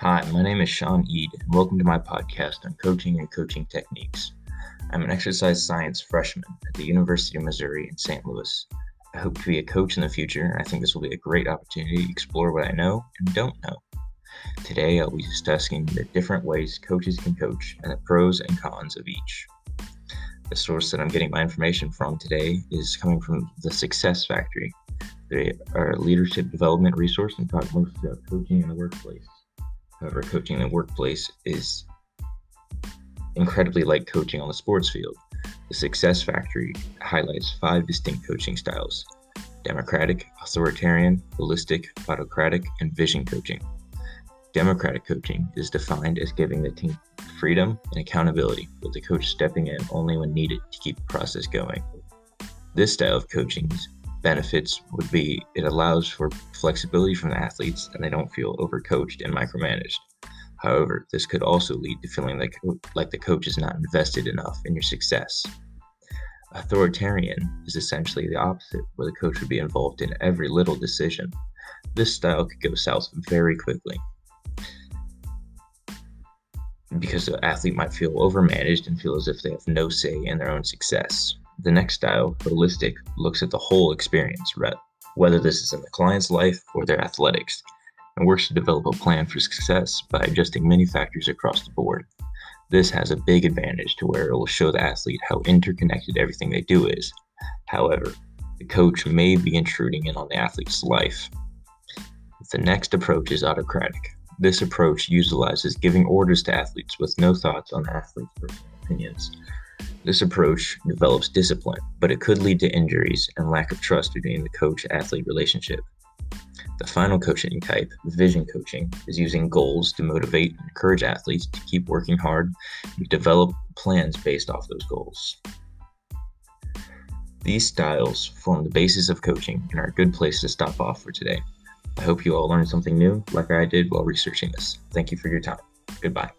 Hi, my name is Sean Ead, and welcome to my podcast on coaching and coaching techniques. I'm an exercise science freshman at the University of Missouri in St. Louis. I hope to be a coach in the future, and I think this will be a great opportunity to explore what I know and don't know. Today, I'll be discussing the different ways coaches can coach and the pros and cons of each. The source that I'm getting my information from today is coming from the Success Factory. They are a leadership development resource and talk mostly about coaching in the workplace. However, coaching in the workplace is incredibly like coaching on the sports field. The Success Factory highlights five distinct coaching styles democratic, authoritarian, holistic, autocratic, and vision coaching. Democratic coaching is defined as giving the team freedom and accountability, with the coach stepping in only when needed to keep the process going. This style of coaching's benefits would be it allows for flexibility from the athletes and they don't feel overcoached and micromanaged. However, this could also lead to feeling like, like the coach is not invested enough in your success. Authoritarian is essentially the opposite, where the coach would be involved in every little decision. This style could go south very quickly because the athlete might feel overmanaged and feel as if they have no say in their own success. The next style, holistic, looks at the whole experience, whether this is in the client's life or their athletics, and works to develop a plan for success by adjusting many factors across the board. This has a big advantage to where it will show the athlete how interconnected everything they do is. However, the coach may be intruding in on the athlete's life. The next approach is autocratic. This approach utilizes giving orders to athletes with no thoughts on the athlete's personal opinions. This approach develops discipline, but it could lead to injuries and lack of trust between the coach athlete relationship. The final coaching type, vision coaching, is using goals to motivate and encourage athletes to keep working hard and develop plans based off those goals. These styles form the basis of coaching and are a good place to stop off for today. I hope you all learned something new, like I did while researching this. Thank you for your time. Goodbye.